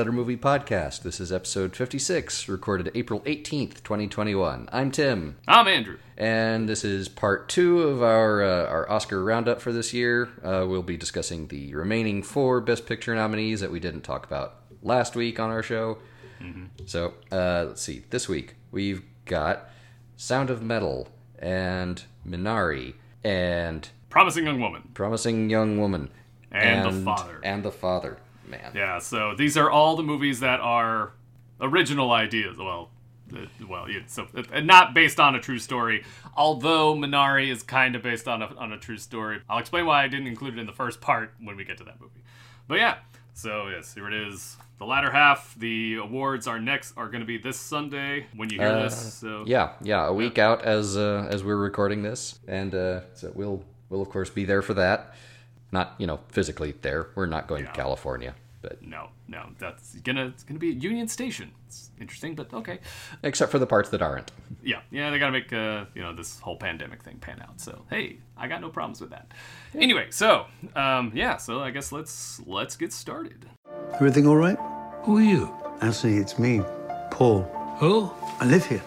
Letter Movie Podcast. This is episode 56, recorded April 18th, 2021. I'm Tim, I'm Andrew. and this is part two of our uh, our Oscar roundup for this year. Uh, we'll be discussing the remaining four Best Picture nominees that we didn't talk about last week on our show. So uh, let's see. This week we've got Sound of Metal and Minari and Promising Young Woman. Promising Young Woman And The Father. and the Father. Man, Yeah, so these are all the movies that are original ideas. Well, uh, well, yeah, so uh, not based on a true story. Although Minari is kind of based on a on a true story. I'll explain why I didn't include it in the first part when we get to that movie. But yeah, so yes, here it is. The latter half. The awards are next are going to be this Sunday when you hear Uh, this. So Yeah, yeah, a week out as uh, as we're recording this, and uh, so we'll we'll of course be there for that. Not you know physically there. We're not going to California, but no, no, that's gonna it's gonna be Union Station. It's interesting, but okay. except for the parts that aren't. yeah, yeah, they gotta make uh, you know this whole pandemic thing pan out. So hey, I got no problems with that. Anyway, so um, yeah, so I guess let's let's get started. Everything all right? Who are you? Actually, it's me, Paul. Who? I live here.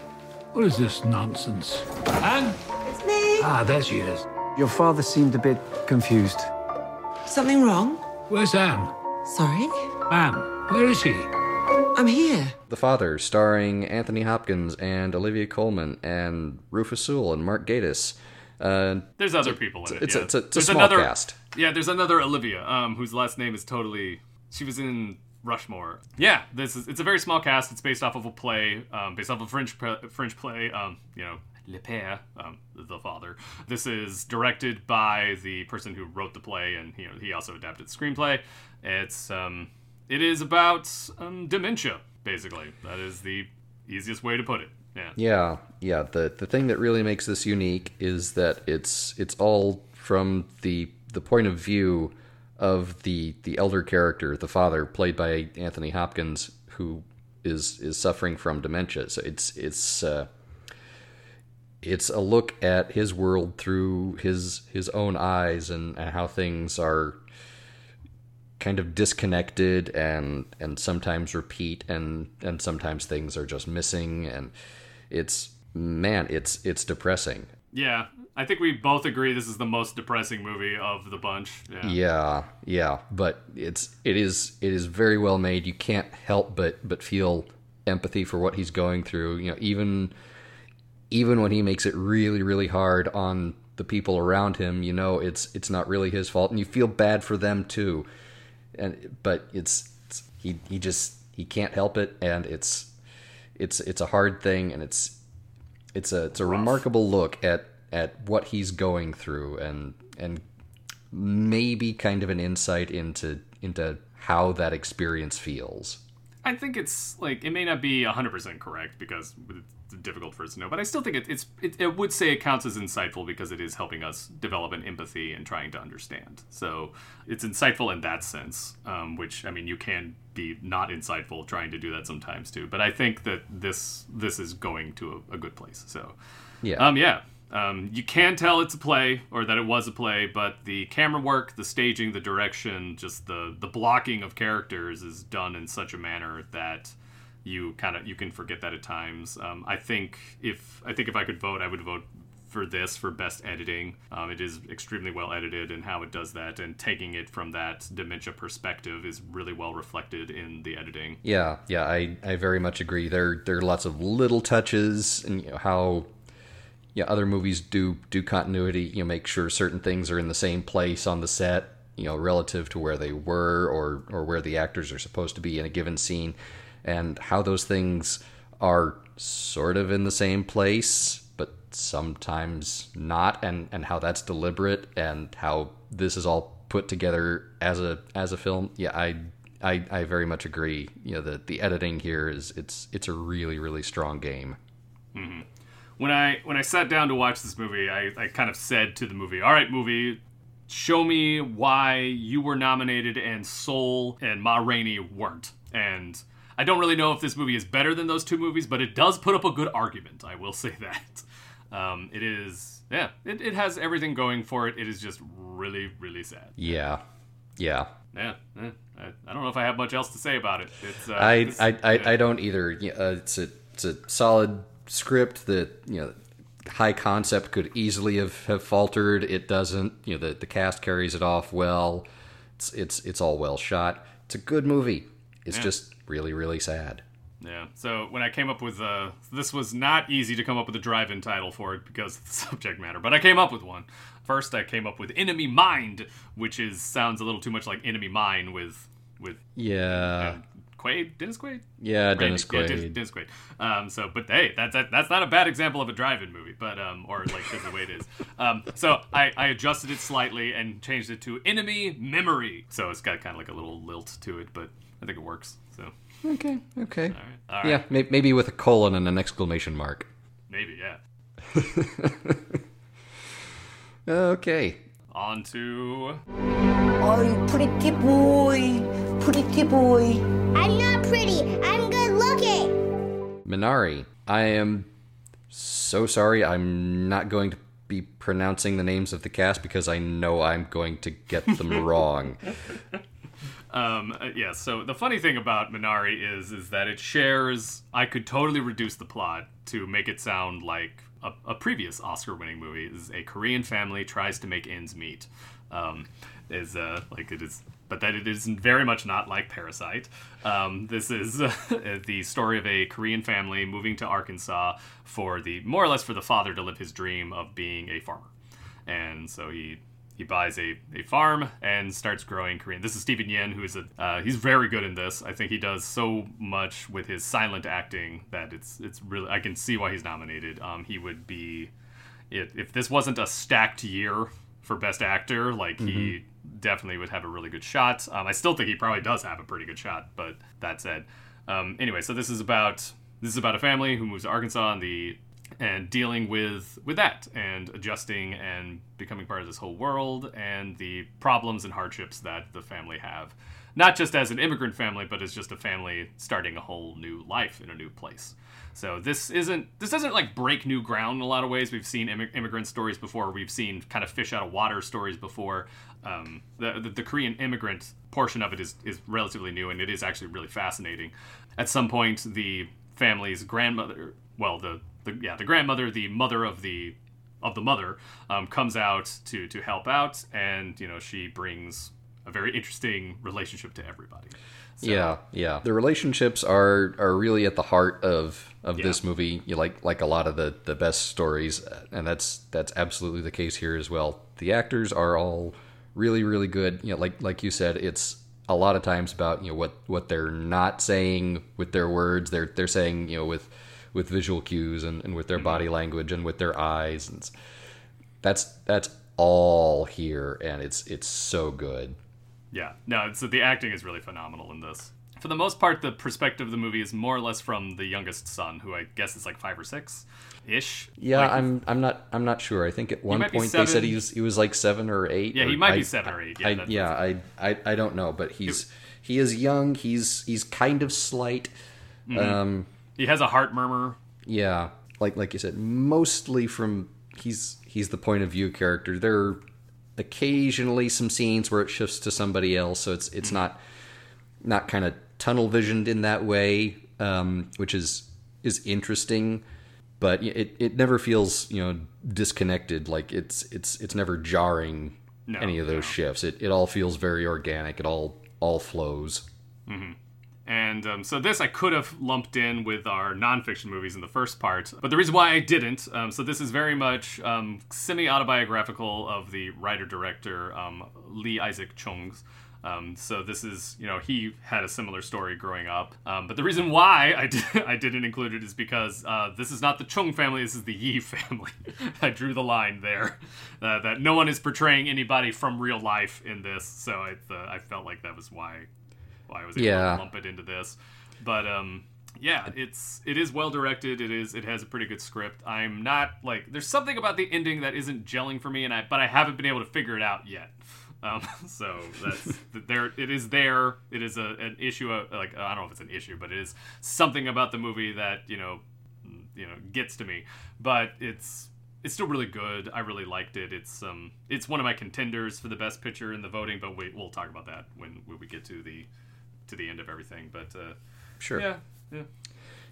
What is this nonsense? Anne? It's me. Ah, there she is. Your father seemed a bit confused. Something wrong? Where's Anne? Sorry? Anne, where is she? I'm here. The Father, starring Anthony Hopkins and Olivia Colman and Rufus Sewell and Mark Gatiss. Uh, There's other people in it. it's a- yeah. it's a- it's a small another, cast. Yeah, there's another Olivia, um, whose last name is totally. She was in Rushmore. Yeah, this is. It's a very small cast. It's based off of a play, um, based off of a French pre- French play. Um, you know, Le Père, um, the father. This is directed by the person who wrote the play, and you know he also adapted the screenplay. It's um, it is about um, dementia, basically. That is the easiest way to put it. Yeah. Yeah, yeah. The the thing that really makes this unique is that it's it's all from the the point of view of the the elder character, the father, played by Anthony Hopkins, who is is suffering from dementia. So it's it's uh, it's a look at his world through his his own eyes and, and how things are kind of disconnected and and sometimes repeat and and sometimes things are just missing. And it's man it's it's depressing. Yeah, I think we both agree this is the most depressing movie of the bunch. Yeah. yeah. Yeah. But it's it is it is very well made. You can't help but but feel empathy for what he's going through. You know even even when he makes it really really hard on the people around him you know it's it's not really his fault and you feel bad for them too. And but it's, it's he he just he can't help it and it's it's it's a hard thing and it's it's a it's a remarkable look at at what he's going through and and maybe kind of an insight into into how that experience feels. I think it's like it may not be 100% correct because difficult for us to know, but I still think it, it's it, it would say it counts as insightful because it is helping us develop an empathy and trying to understand. So it's insightful in that sense, um, which I mean you can be not insightful trying to do that sometimes too. But I think that this this is going to a, a good place. So yeah um, yeah. Um, you can tell it's a play or that it was a play, but the camera work, the staging, the direction, just the the blocking of characters is done in such a manner that you kind of you can forget that at times. Um, I think if I think if I could vote, I would vote for this for best editing. Um, it is extremely well edited and how it does that, and taking it from that dementia perspective is really well reflected in the editing. Yeah, yeah, I, I very much agree. There there are lots of little touches and you know, how yeah other movies do do continuity. You know, make sure certain things are in the same place on the set. You know, relative to where they were or or where the actors are supposed to be in a given scene, and how those things are sort of in the same place, but sometimes not, and and how that's deliberate, and how this is all put together as a as a film. Yeah, I I, I very much agree. You know, the the editing here is it's it's a really really strong game. Mm-hmm. when I when I sat down to watch this movie, I, I kind of said to the movie, "All right, movie, show me why you were nominated and Soul and Ma Rainey weren't." And I don't really know if this movie is better than those two movies, but it does put up a good argument. I will say that. Um, it is, yeah, it, it has everything going for it. It is just really, really sad. Yeah, Yeah. Yeah, eh, I, I don't know if I have much else to say about it. It's uh, I, this- I, I, yeah. I don't either. Uh, it's a it's a solid script that you know high concept could easily have, have faltered. It doesn't. You know the, the cast carries it off well. It's it's it's all well shot. It's a good movie. It's Yeah. just really really sad. Yeah. So when I came up with uh, this was not easy to come up with a drive-in title for it because of the subject matter, but I came up with one. First, I came up with Enemy Mind, which is sounds a little too much like Enemy Mine with with Yeah. uh, Quaid, Dennis Quaid. Yeah, Dennis yeah, Quaid. Dennis, Dennis Quaid. Um, so, but hey, that's that, that's not a bad example of a drive-in movie, but um, or like that's the way it is. Um, so I, I adjusted it slightly and changed it to Enemy Memory. So it's got kind of like a little lilt to it, but I think it works. So Okay. Okay. all right, all right. Yeah, may- maybe with a colon and an exclamation mark. maybe yeah. Okay. On to Oh, pretty boy, pretty boy. I'm not pretty. I'm good looking. Minari. I am so sorry. I'm not going to be pronouncing the names of the cast because I know I'm going to get them wrong. Um, uh, yeah. So the funny thing about Minari is, is that it shares. I could totally reduce the plot to make it sound like a, a previous Oscar-winning movie. Is a Korean family tries to make ends meet. Um, is uh, like it is, but that it is very much not like Parasite. Um, this is uh, the story of a Korean family moving to Arkansas for the more or less for the father to live his dream of being a farmer, and so he he buys a, a farm and starts growing Korean. This is Steven Yeun, who is a uh, he's very good in this. I think he does so much with his silent acting that it's it's really I can see why he's nominated. Um, he would be if, if this wasn't a stacked year for best actor, like he definitely would have a really good shot. Um, I still think he probably does have a pretty good shot, but that said, um, anyway, so this is about this is about a family who moves to Arkansas and the and dealing with with that and adjusting and becoming part of this whole world and the problems and hardships that the family have. Not just as an immigrant family but as just a family starting a whole new life in a new place. So this isn't this doesn't like break new ground in a lot of ways. We've seen immig- immigrant stories before. We've seen kind of fish out of water stories before. Um, the, the the korean immigrant portion of it is is relatively new and it is actually really fascinating. At some point the family's grandmother well the, the yeah the grandmother the mother of the of the mother um, comes out to to help out and you know she brings a very interesting relationship to everybody So- Yeah, yeah. The relationships are are really at the heart of of Yeah. this movie. You like like a lot of the the best stories, and that's that's absolutely the case here as well. The actors are all really really good. You know, like like you said, it's a lot of times about you know what what they're not saying with their words. They're they're saying you know with with visual cues and, and with their body language and with their eyes. And that's that's all here, and it's it's so good. Yeah, no, it's the acting is really phenomenal in this. For the most part, the perspective of the movie is more or less from the youngest son, who I guess is like five or six, ish. Yeah, Like, I'm I'm not I'm not sure. I think at one point they said he was he was like seven or eight. Yeah, or- he might be I- seven or eight. Yeah, I, that- yeah, I, I I don't know, but he's he is young. He's he's kind of slight. Mm-hmm. Um, He has a heart murmur. yeah, like like you said, mostly from he's he's the point of view character. There are occasionally some scenes where it shifts to somebody else, so it's it's not not kind of tunnel visioned in that way, um, which is is interesting. But it, it never feels you know disconnected. Like it's it's it's never jarring No, any of those no. shifts. It it all feels very organic. It all all flows. And um, so this I could have lumped in with our nonfiction movies in the first part, but the reason why I didn't, um, so this is very much um, semi-autobiographical of the writer-director um, Lee Isaac Chung's. Um, so this is, you know, he had a similar story growing up. Um, but the reason why I, did, I didn't include it is because uh, this is not the Chung family, this is the Yi family. I drew the line there. Uh, that no one is portraying anybody from real life in this, so I, uh, I felt like that was why why I was able Yeah. to lump it into this. But um, yeah, it's it is well directed. It is it has a pretty good script. I'm not like there's something about the ending that isn't gelling for me, and I but I haven't been able to figure it out yet. Um, so that's there. It is there. It is a an issue. Of, like I don't know if it's an issue, but it is something about the movie that you know you know gets to me. But it's it's still really good. I really liked it. It's um it's one of my contenders for the best picture in the voting, but we, we'll talk about that when, when we get to the to the end of everything. But uh, Sure. yeah, yeah,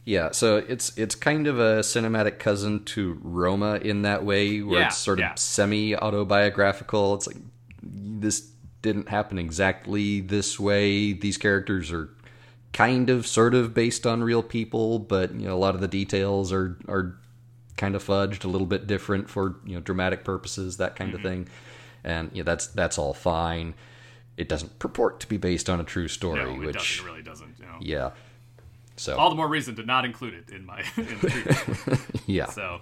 Yeah, so it's it's kind of a cinematic cousin to Roma in that way, where Yeah, it's sort of yeah. semi autobiographical. It's like this didn't happen exactly this way. These characters are kind of sort of based on real people, but you know a lot of the details are are kind of fudged, a little bit different for you know dramatic purposes, that kind Mm-hmm. of thing. And you know, that's that's all fine. It doesn't purport to be based on a true story, no, it which doesn't. It really doesn't. You know? yeah. So All the more reason to not include it in my in yeah. So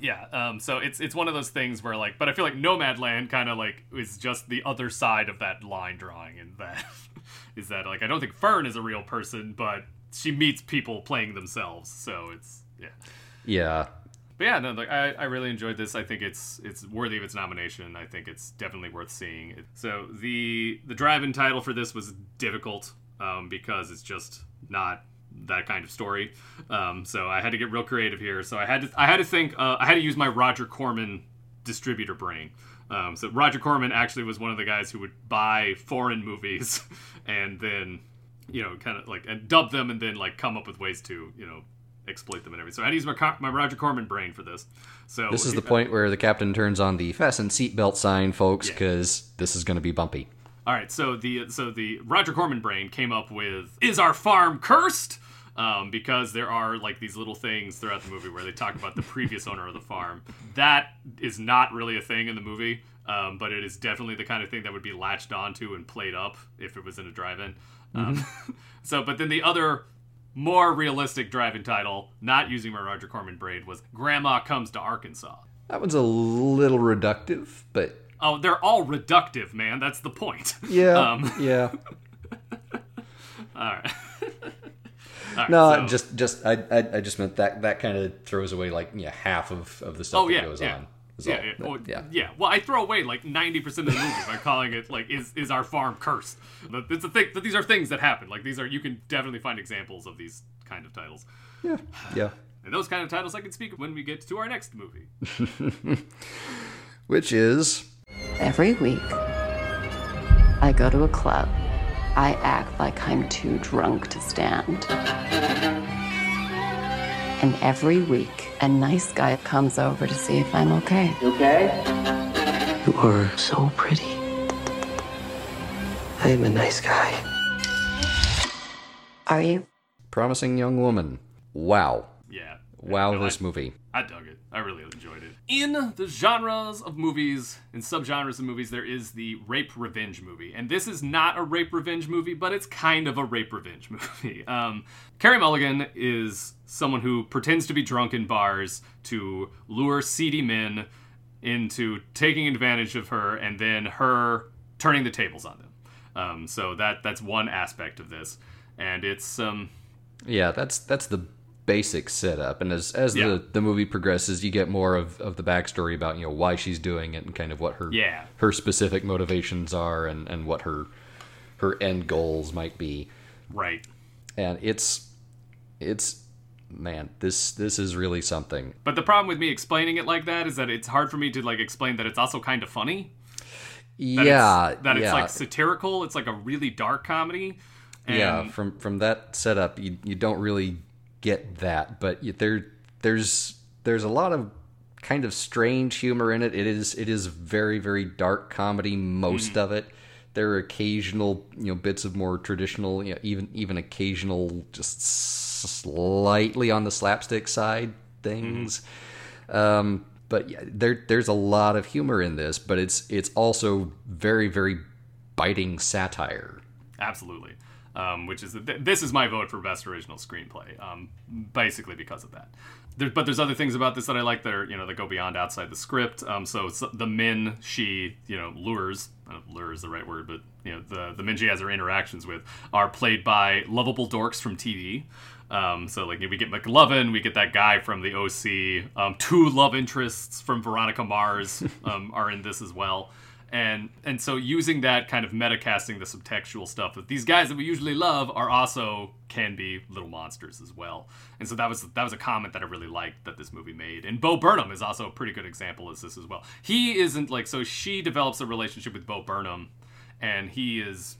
yeah, um, so it's it's one of those things where like, but I feel like Nomadland kind of like is just the other side of that line drawing, and that is that like I don't think Fern is a real person, but she meets people playing themselves, so it's yeah. yeah. But yeah, no, like I, I really enjoyed this. I think it's it's worthy of its nomination. I think it's definitely worth seeing. So the the drive-in title for this was difficult um, because it's just not that kind of story. Um, so I had to get real creative here. So I had to I had to think uh, I had to use my Roger Corman distributor brain. Um, so Roger Corman actually was one of the guys who would buy foreign movies and then you know kind of like and dub them and then like come up with ways to you know exploit them and everything. So I had to use my, Co- my Roger Corman brain for this. So This is the point where the captain turns on the fasten seatbelt sign, folks, because this is going to be bumpy. All right, so the so the Roger Corman brain came up with is our farm cursed? Um, because there are like these little things throughout the movie where they talk about the previous owner of the farm. That is not really a thing in the movie, um, but it is definitely the kind of thing that would be latched onto and played up if it was in a drive-in. Um, so, but then the other more realistic drive-in title, not using my Roger Corman braid, was Grandma Comes to Arkansas. That one's a little reductive, but Oh, they're all reductive, man. That's the point. yeah, Um, yeah. all right. All right, No, so- just just I, I I just meant that that kind of throws away like yeah half of of the stuff Oh that yeah, goes yeah. on. Is Yeah, all. yeah, But, well, yeah. yeah. Well, I throw away like ninety percent of the movie by calling it like is is our farm cursed. But it's a thing that these are things that happen. Like these are you can definitely find examples of these kind of titles. yeah, yeah. And those kind of titles I can speak of when we get to our next movie. Which is Every week, I go to a club. I act like I'm too drunk to stand. And every week, a nice guy comes over to see if I'm okay. Okay? You are so pretty. I am a nice guy. Are you? Promising Young Woman. Wow, No, this I, movie. I dug it. I really enjoyed it. In the genres of movies, in subgenres of movies, there is the rape revenge movie. And this is not a rape revenge movie, but it's kind of a rape revenge movie. Um, Carey Mulligan is someone who pretends to be drunk in bars to lure seedy men into taking advantage of her and then her turning the tables on them. Um, so that that's one aspect of this. And it's um, Yeah, that's that's the basic setup, and as as Yeah. the the movie progresses, you get more of of the backstory about you know why she's doing it and kind of what her Yeah. her specific motivations are and and what her her end goals might be. right. and it's it's man this this is really something But the problem with me explaining it like that is that it's hard for me to like explain that it's also kind of funny. That yeah it's, that it's like satirical. It's like a really dark comedy. And yeah from from that setup you you don't really get that but there there's there's a lot of kind of strange humor in it it is it is very very dark comedy most Mm-hmm. of it there are occasional you know bits of more traditional you know, even even occasional just slightly on the slapstick side things um but yeah, there there's a lot of humor in this but it's it's also very very biting satire absolutely. Um, which is th- this is my vote for best original screenplay. Um, basically because of that. There, but there's other things about this that I like that are you know that go beyond outside the script. Um, so the men she you know lures. I don't know if lure is the right word, but you know the the men she has her interactions with are played by lovable dorks from TV. Um, so like we get McLovin, we get that guy from the OC. Um, two love interests from Veronica Mars um, are in this as well, and and so using that kind of metacasting the subtextual stuff that these guys that we usually love are also can be little monsters as well. And so that was that was a comment that i really liked that this movie made. And bo burnham is also a pretty good example as this as well. He isn't like so she develops a relationship with bo burnham and he is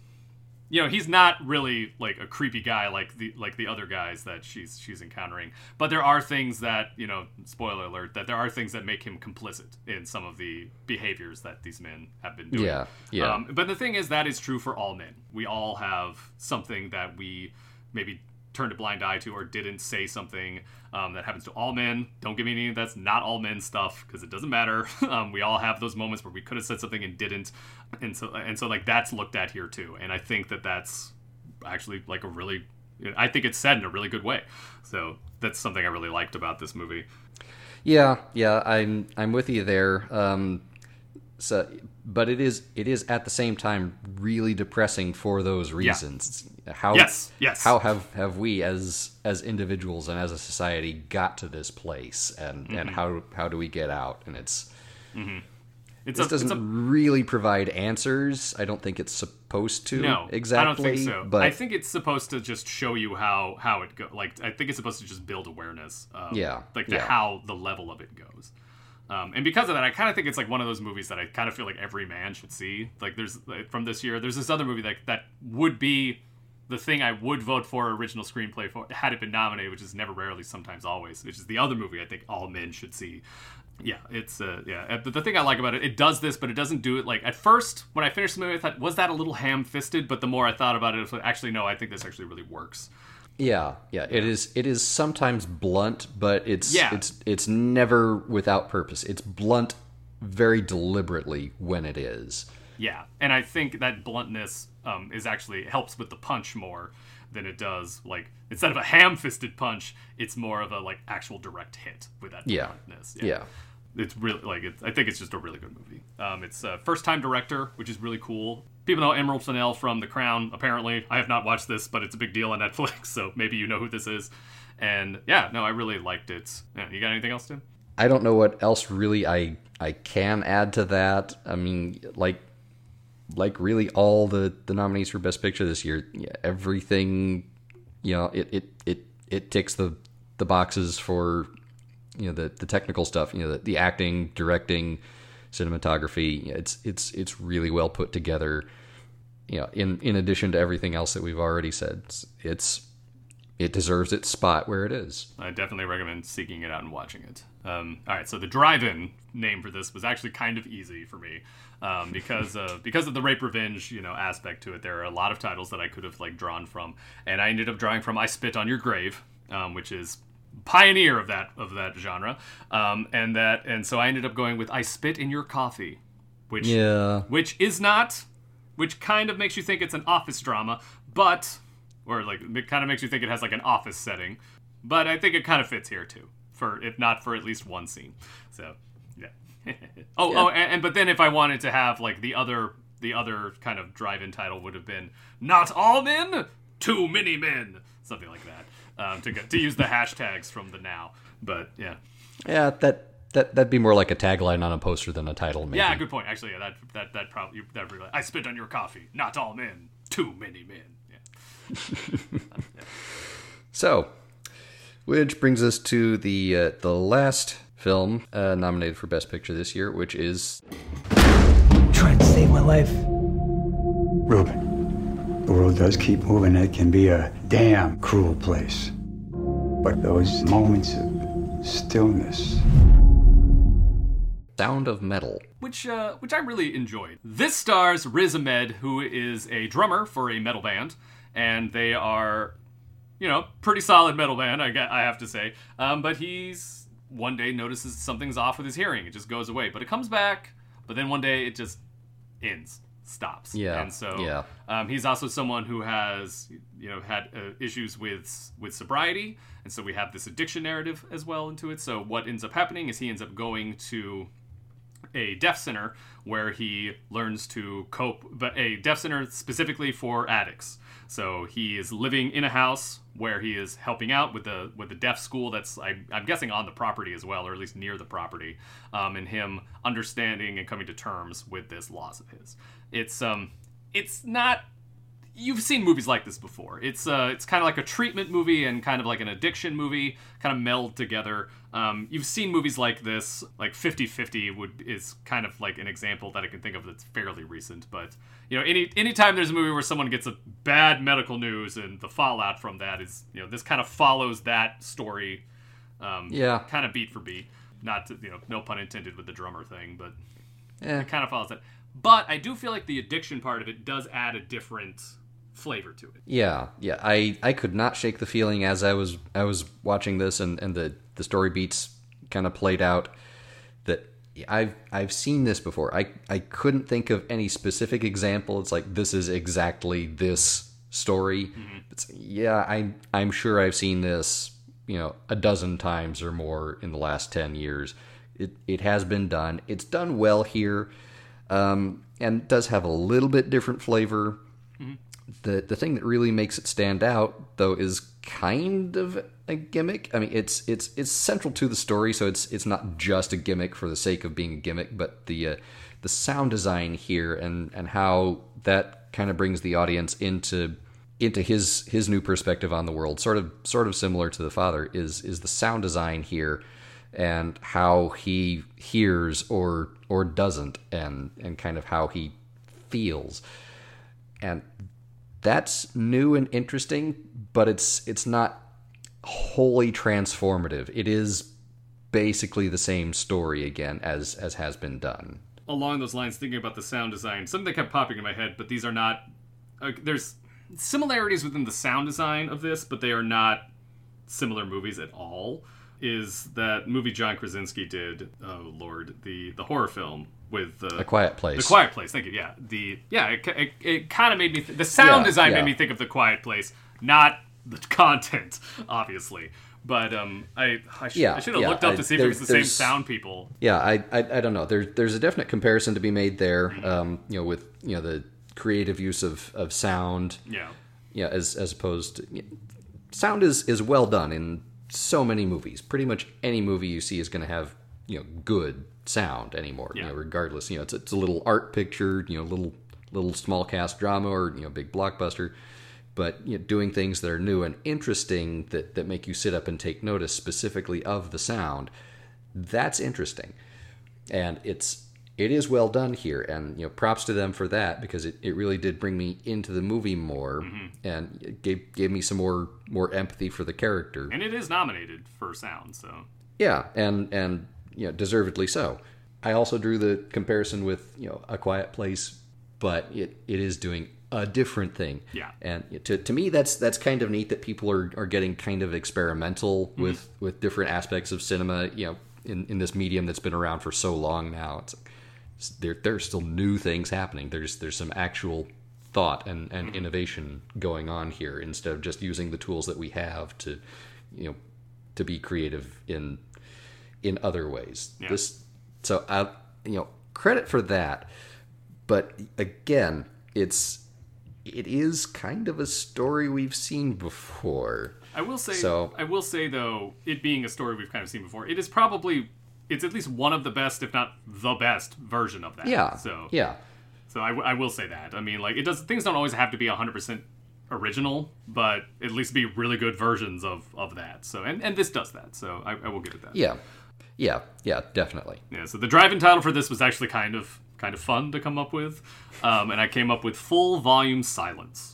you know he's not really like a creepy guy like the like the other guys that she's she's encountering. But there are things that you know spoiler alert that there are things that make him complicit in some of the behaviors that these men have been doing. Yeah, yeah. um, but the thing is that is true for all men. We all have something that we maybe turned a blind eye to or didn't say something um, that happens to all men. Don't give me any of that's not all men stuff because it doesn't matter. Um, we all have those moments where we could have said something and didn't. And so and so like that's looked at here too. And i think that that's actually like a really i think it's said in a really good way. So that's something i really liked about this movie. Yeah, yeah, I'm I'm with you there. Um, so, but it is it is at the same time really depressing for those reasons. How Yes, yes. How have have we as as individuals and as a society got to this place, and and Mm-hmm. how how do we get out? And it's it's this a, doesn't it's a really provide answers. I don't think it's supposed to. no exactly. i don't think so But i think it's supposed to just show you how how it go like i think it's supposed to just build awareness of Yeah, like the yeah. how the level of it goes um, and because of that, I kind of think it's like one of those movies that I kind of feel like every man should see. Like, there's like, from this year, there's this other movie that that would be the thing I would vote for original screenplay for had it been nominated, which is never, rarely, sometimes, always. Which is the other movie I think all men should see. Yeah, it's uh, yeah. uh, But the thing I like about it, it does this, but it doesn't do it like at first when I finished the movie. I thought, was that a little ham-fisted? But the more I thought about it, it was like, actually no. I think this actually really works. Yeah, yeah, it is. It is sometimes blunt, but it's Yeah. it's it's never without purpose. It's blunt very deliberately when it is. Yeah, and I think that bluntness um, is actually helps with the punch more than it does like instead of a ham-fisted punch, it's more of a like actual direct hit with that Yeah. bluntness. Yeah. it's really like it's, I think it's just a really good movie. Um, it's a first-time director, which is really cool. People know Emerald Fennell from The Crown. Apparently, I have not watched this, but it's a big deal on Netflix, so maybe you know who this is. And yeah, no, I really liked it. Yeah, you got anything else, Tim? I don't know what else really I I can add to that. I mean, like like really all the the nominees for best picture this year, yeah, everything you know, it it it it ticks the the boxes for you know the the technical stuff, you know, the, the acting, directing, cinematography. It's it's it's really well put together. You know, in in addition to everything else that we've already said, it's, it's it deserves its spot where it is. I definitely recommend seeking it out and watching it. Um, all right, so the drive-in name for this was actually kind of easy for me um, because uh, because of the rape revenge you know aspect to it. There are a lot of titles that I could have like drawn from, and I ended up drawing from "I Spit on Your Grave," um, which is pioneer of that of that genre, um, and that and so I ended up going with "I Spit in Your Coffee," which Yeah. which is not, which kind of makes you think it's an office drama, but, or like it kind of makes you think it has like an office setting, but I think it kind of fits here too, for if not for at least one scene. So, yeah. oh, oh, and, and but then if I wanted to have like the other, the other kind of drive-in title would have been "Not All Men, Too Many Men," something like that, um, to get, to use the hashtags from the now. But yeah. Yeah, that that that'd be more like a tagline on a poster than a title. Maybe. Yeah, good point. Actually, yeah, that that that probably that really. I spit on your coffee. Not all men. Too many men. Yeah. So, which brings us to the uh, the last film uh, nominated for Best Picture this year, which is Trying to save my life. Ruben, the world does keep moving. It can be a damn cruel place. But those moments of stillness, Sound of Metal. which uh, which I really enjoyed. This stars Riz Ahmed, who is a drummer for a metal band, and they are, you know, pretty solid metal band. I got, I have to say. Um, but he's one day notices something's off with his hearing. It just goes away, but it comes back. But then one day it just ends, stops. Yeah, And so yeah. um, he's also someone who has, you know, had uh, issues with with sobriety, and so we have this addiction narrative as well into it. So what ends up happening is he ends up going to a deaf center where he learns to cope, but a deaf center specifically for addicts. So he is living in a house where he is helping out with the with the deaf school that's I, I'm guessing on the property as well, or at least near the property, um, and him understanding and coming to terms with this loss of his. It's um, it's not you've seen movies like this before. It's uh, it's kind of like a treatment movie and kind of like an addiction movie, kind of meld together. Um, you've seen movies like this, like 50-50 would is kind of like an example that I can think of that's fairly recent. But you know, any anytime there's a movie where someone gets a bad medical news and the fallout from that is, you know, this kind of follows that story. Um, Yeah. kind of beat for beat. Not to, you know, no pun intended with the drummer thing, but Eh. it kind of follows that. But I do feel like the addiction part of it does add a different flavor to it. Yeah, yeah. I, I could not shake the feeling as I was I was watching this and, and the, the story beats kind of played out that I've I've seen this before. I, I couldn't think of any specific example. It's like this is exactly this story. Mm-hmm. It's, yeah, I I'm sure I've seen this, you know, a dozen times or more in the last 10 years. It it has been done. It's done well here. Um, and does have a little bit different flavor. The the thing that really makes it stand out though is kind of a gimmick. I mean, it's it's it's central to the story, so it's it's not just a gimmick for the sake of being a gimmick, but the uh, the sound design here and and how that kind of brings the audience into into his his new perspective on the world, sort of sort of similar to the father is is the sound design here and how he hears or or doesn't and and kind of how he feels and that's new and interesting, but it's it's not wholly transformative. It is basically the same story again as as has been done. Along those lines, thinking about the sound design, something that kept popping in my head, but these are not. Uh, there's similarities within the sound design of this, but they are not similar movies at all. Is that movie John Krasinski did? Oh Lord, the the horror film with the A Quiet Place. The Quiet Place. Thank you. Yeah. The yeah. It, it, it kind of made me. Th- the sound Yeah, design yeah. made me think of the Quiet Place, not the content, obviously. But um, I I, sh- Yeah, I should have looked up I- to see if it was the same sound people. Yeah, I I, I don't know. There's there's a definite comparison to be made there. Um, you know, with you know the creative use of, of sound. Yeah. Yeah, as as opposed to sound is is well done in so many movies. Pretty much any movie you see is going to have you know good sound anymore. You know, regardless. You know, it's it's a little art picture. You know, little little small cast drama or you know big blockbuster. But you know, doing things that are new and interesting that that make you sit up and take notice specifically of the sound, that's interesting, and it's it is well done here and you know props to them for that because it, it really did bring me into the movie more mm-hmm. and it gave gave me some more more empathy for the character. And it is nominated for sound, so. Yeah and and you know deservedly so. I also drew the comparison with you know a quiet place but it, it is doing a different thing. Yeah. and to, to me that's that's kind of neat that people are, are getting kind of experimental mm-hmm. with with different aspects of cinema you know in, in this medium that's been around for so long now. It's there there's still new things happening. There's there's some actual thought and, and mm-hmm. innovation going on here instead of just using the tools that we have to you know to be creative in in other ways. Yeah. this so i you know credit for that but again it's it is kind of a story we've seen before. I will say, So- I will say though, it being a story we've kind of seen before, it is probably, it's at least one of the best, if not the best version of that. yeah So yeah So I, w- I will say that. I mean, like it does. Things don't always have to be hundred percent original, but at least be really good versions of of that. So and and this does that. So I, I will give it that. yeah yeah yeah definitely Yeah. So the driving title for this was actually kind of kind of fun to come up with, um, and I came up with full volume silence.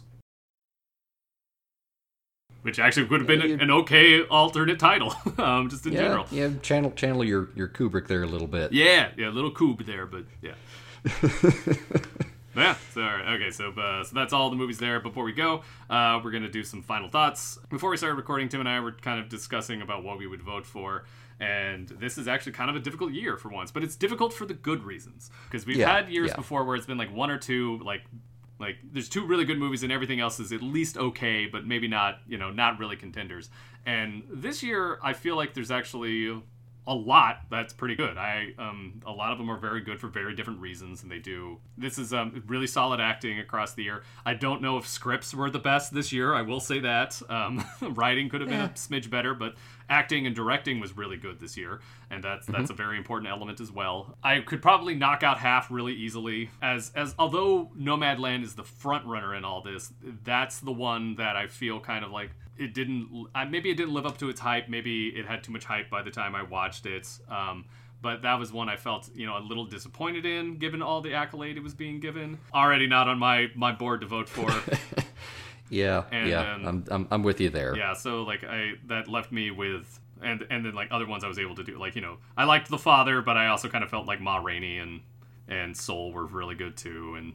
Which actually would have been you- an okay alternate title, um, just in yeah general. yeah channel channel your your kubrick there a little bit Yeah, yeah, a little coob there, but yeah. yeah, so right, okay, so uh, so that's all the movies there. Before we go, uh, we're gonna do some final thoughts. Before we started recording, Tim and I were kind of discussing about what we would vote for, and this is actually kind of a difficult year for once, but it's difficult for the good reasons because we've Yeah, had years yeah. before where it's been like one or two like like there's two really good movies and everything else is at least okay but maybe not you know not really contenders. And this year i feel like there's actually a lot, that's pretty good. I um, a lot of them are very good for very different reasons, and they do. This is um, really solid acting across the year. I don't know if scripts were the best this year. I will say that um, writing could have been a smidge better, but acting and directing was really good this year, and that's that's a very important element as well. I could probably knock out half really easily. As as although Nomadland is the front runner in all this, that's the one that I feel kind of like it didn't. Uh, maybe it didn't live up to its hype. Maybe it had too much hype by the time I watched it. Um, but that was one I felt, you know, a little disappointed in, given all the accolade it was being given. Already not on my my board to vote for. Yeah, And, yeah, I'm, I'm I'm with you there. Yeah, so like I that left me with and and then like other ones I was able to do like you know I liked the father, but I also kind of felt like Ma Rainey and and Soul were really good too, and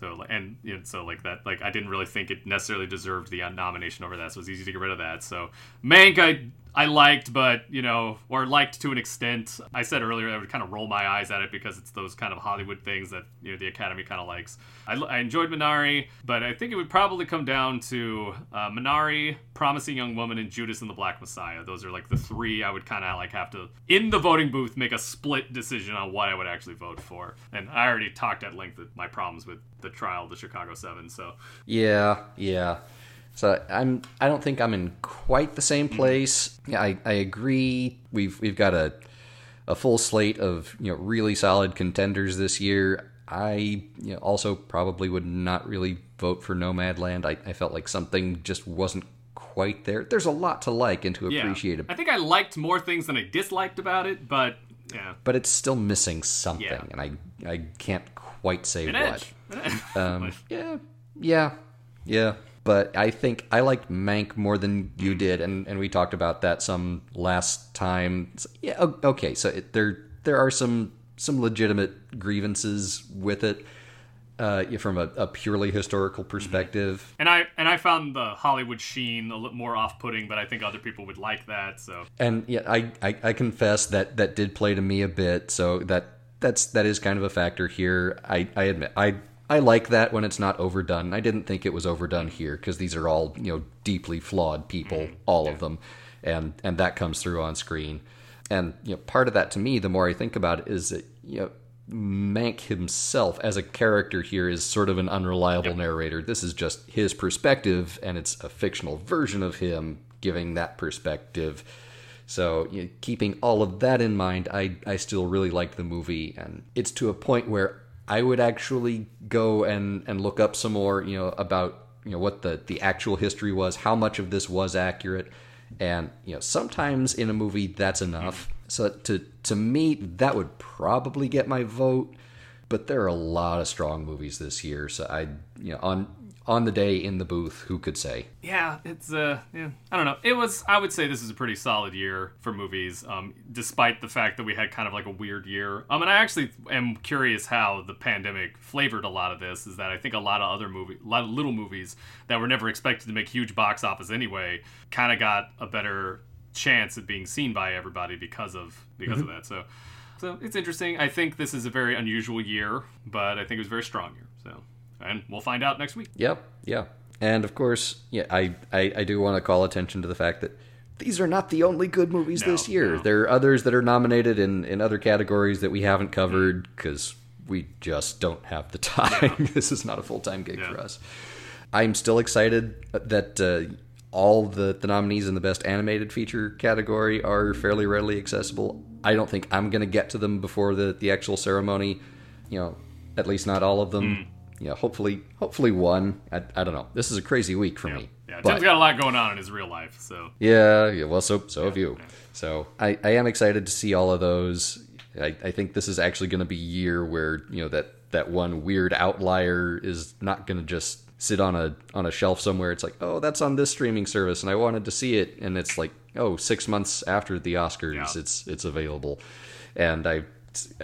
so and know, so like that like I didn't really think it necessarily deserved the nomination over that, so it was easy to get rid of that. So Mank I I liked, but you know, or liked to an extent. I said earlier I would kind of roll my eyes at it because it's those kind of Hollywood things that you know the Academy kind of likes. I, I enjoyed Minari, but I think it would probably come down to uh, Minari, Promising Young Woman, and Judas and the Black Messiah. Those are like the three I would kind of like have to in the voting booth make a split decision on what I would actually vote for. And I already talked at length my problems with the trial of the Chicago Seven. So Yeah, yeah. So I'm I don't think I'm in quite the same place. Yeah, I, I agree. We've we've got a a full slate of you know really solid contenders this year. I you know, also probably would not really vote for Nomadland. I, I felt like something just wasn't quite there. There's a lot to like and to appreciate it, I think I liked more things than I disliked about it, but yeah, but it's still missing something, Yeah. and I I can't quite say an what. Um, yeah, yeah, yeah. But I think I liked Mank more than you did, and, and we talked about that some last time. So, yeah, okay. So it, there there are some some legitimate grievances with it uh, from a, a purely historical perspective. And I and I found the Hollywood sheen a little more off-putting, but I think other people would like that. So And yeah, I, I, I confess that that did play to me a bit. So that that's that is kind of a factor here. I, I admit I I like that when it's not overdone. I didn't think it was overdone here because these are all you know deeply flawed people, mm-hmm. all of them, and and that comes through on screen. And you know, part of that to me, the more I think about it, is that you know. Mank himself as a character here is sort of an unreliable narrator. This is just his perspective, and it's a fictional version of him giving that perspective. So, you know, keeping all of that in mind, I, I still really like the movie, and it's to a point where I would actually go and, and look up some more, you know, about you know what the, the actual history was, how much of this was accurate, and you know sometimes in a movie that's enough. So to to me that would probably get my vote, but there are a lot of strong movies this year. So I you know on on the day in the booth, who could say? yeah, it's uh, yeah, I don't know. It was. I would say this is a pretty solid year for movies, um, despite the fact that we had kind of like a weird year. Um, and I actually am curious how the pandemic flavored a lot of this. Is that I think a lot of other movie, a lot of little movies that were never expected to make huge box office anyway, kind of got a better chance at being seen by everybody because of because of that. So. So it's interesting. I think this is a very unusual year, but I think it was a very strong year. So, and we'll find out next week. Yep, yeah. And of course, yeah, I, I, I do want to call attention to the fact that these are not the only good movies No, this year. no. There are others that are nominated in, in other categories that we haven't covered because we just don't have the time. this is not a full time gig Yeah. for us. I'm still excited that uh, all the, the nominees in the best animated feature category are fairly readily accessible. I don't think I'm going to get to them before the, the actual ceremony. You know, at least not all of them. You know, hopefully, hopefully one. I, I don't know. This is a crazy week for me. Yeah, but- Tim's got a lot going on in his real life, so yeah, yeah. Well, so so have you. So I, I am excited to see all of those. I, I think this is actually going to be a year where you know that that one weird outlier is not going to just sit on a on a shelf somewhere. It's like, oh, that's on this streaming service, and I wanted to see it, and it's like, oh, six months after the Oscars, Yeah. it's it's available, and I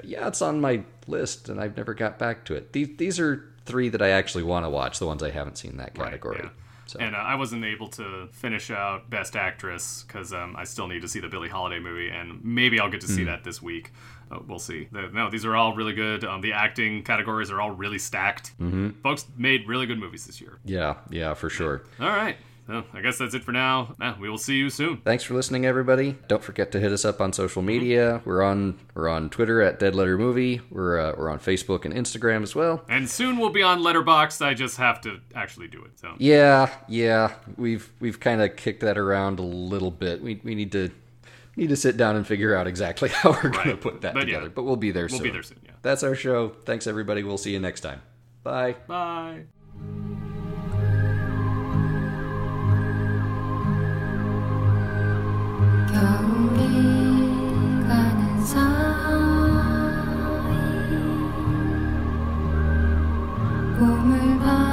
yeah, it's on my list, and I've never got back to it. These these are three that I actually want to watch. The ones I haven't seen in that category. yeah. So. And uh, I wasn't able to finish out Best Actress because um, I still need to see the Billie Holiday movie, and maybe I'll get to see Hmm. that this week. Uh, we'll see. The- no, these are all really good. Um, the acting categories are all really stacked. Mm-hmm. Folks made really good movies this year. yeah, yeah, for sure. All right. So I guess that's it for now. Yeah, we will see you soon. Thanks for listening, everybody. Don't forget to hit us up on social media. We're on we're on Twitter at Dead Letter Movie. We're uh, we're on Facebook and Instagram as well. And soon we'll be on Letterboxd. I just have to actually do it. So Yeah, yeah, we've we've kind of kicked that around a little bit. We we need to need to sit down and figure out exactly how we're going to put that But yeah, together. but we'll be there soon. we'll soon. be there soon. Yeah. That's our show. Thanks, everybody. We'll see you next time. Bye. Bye. 봄을 반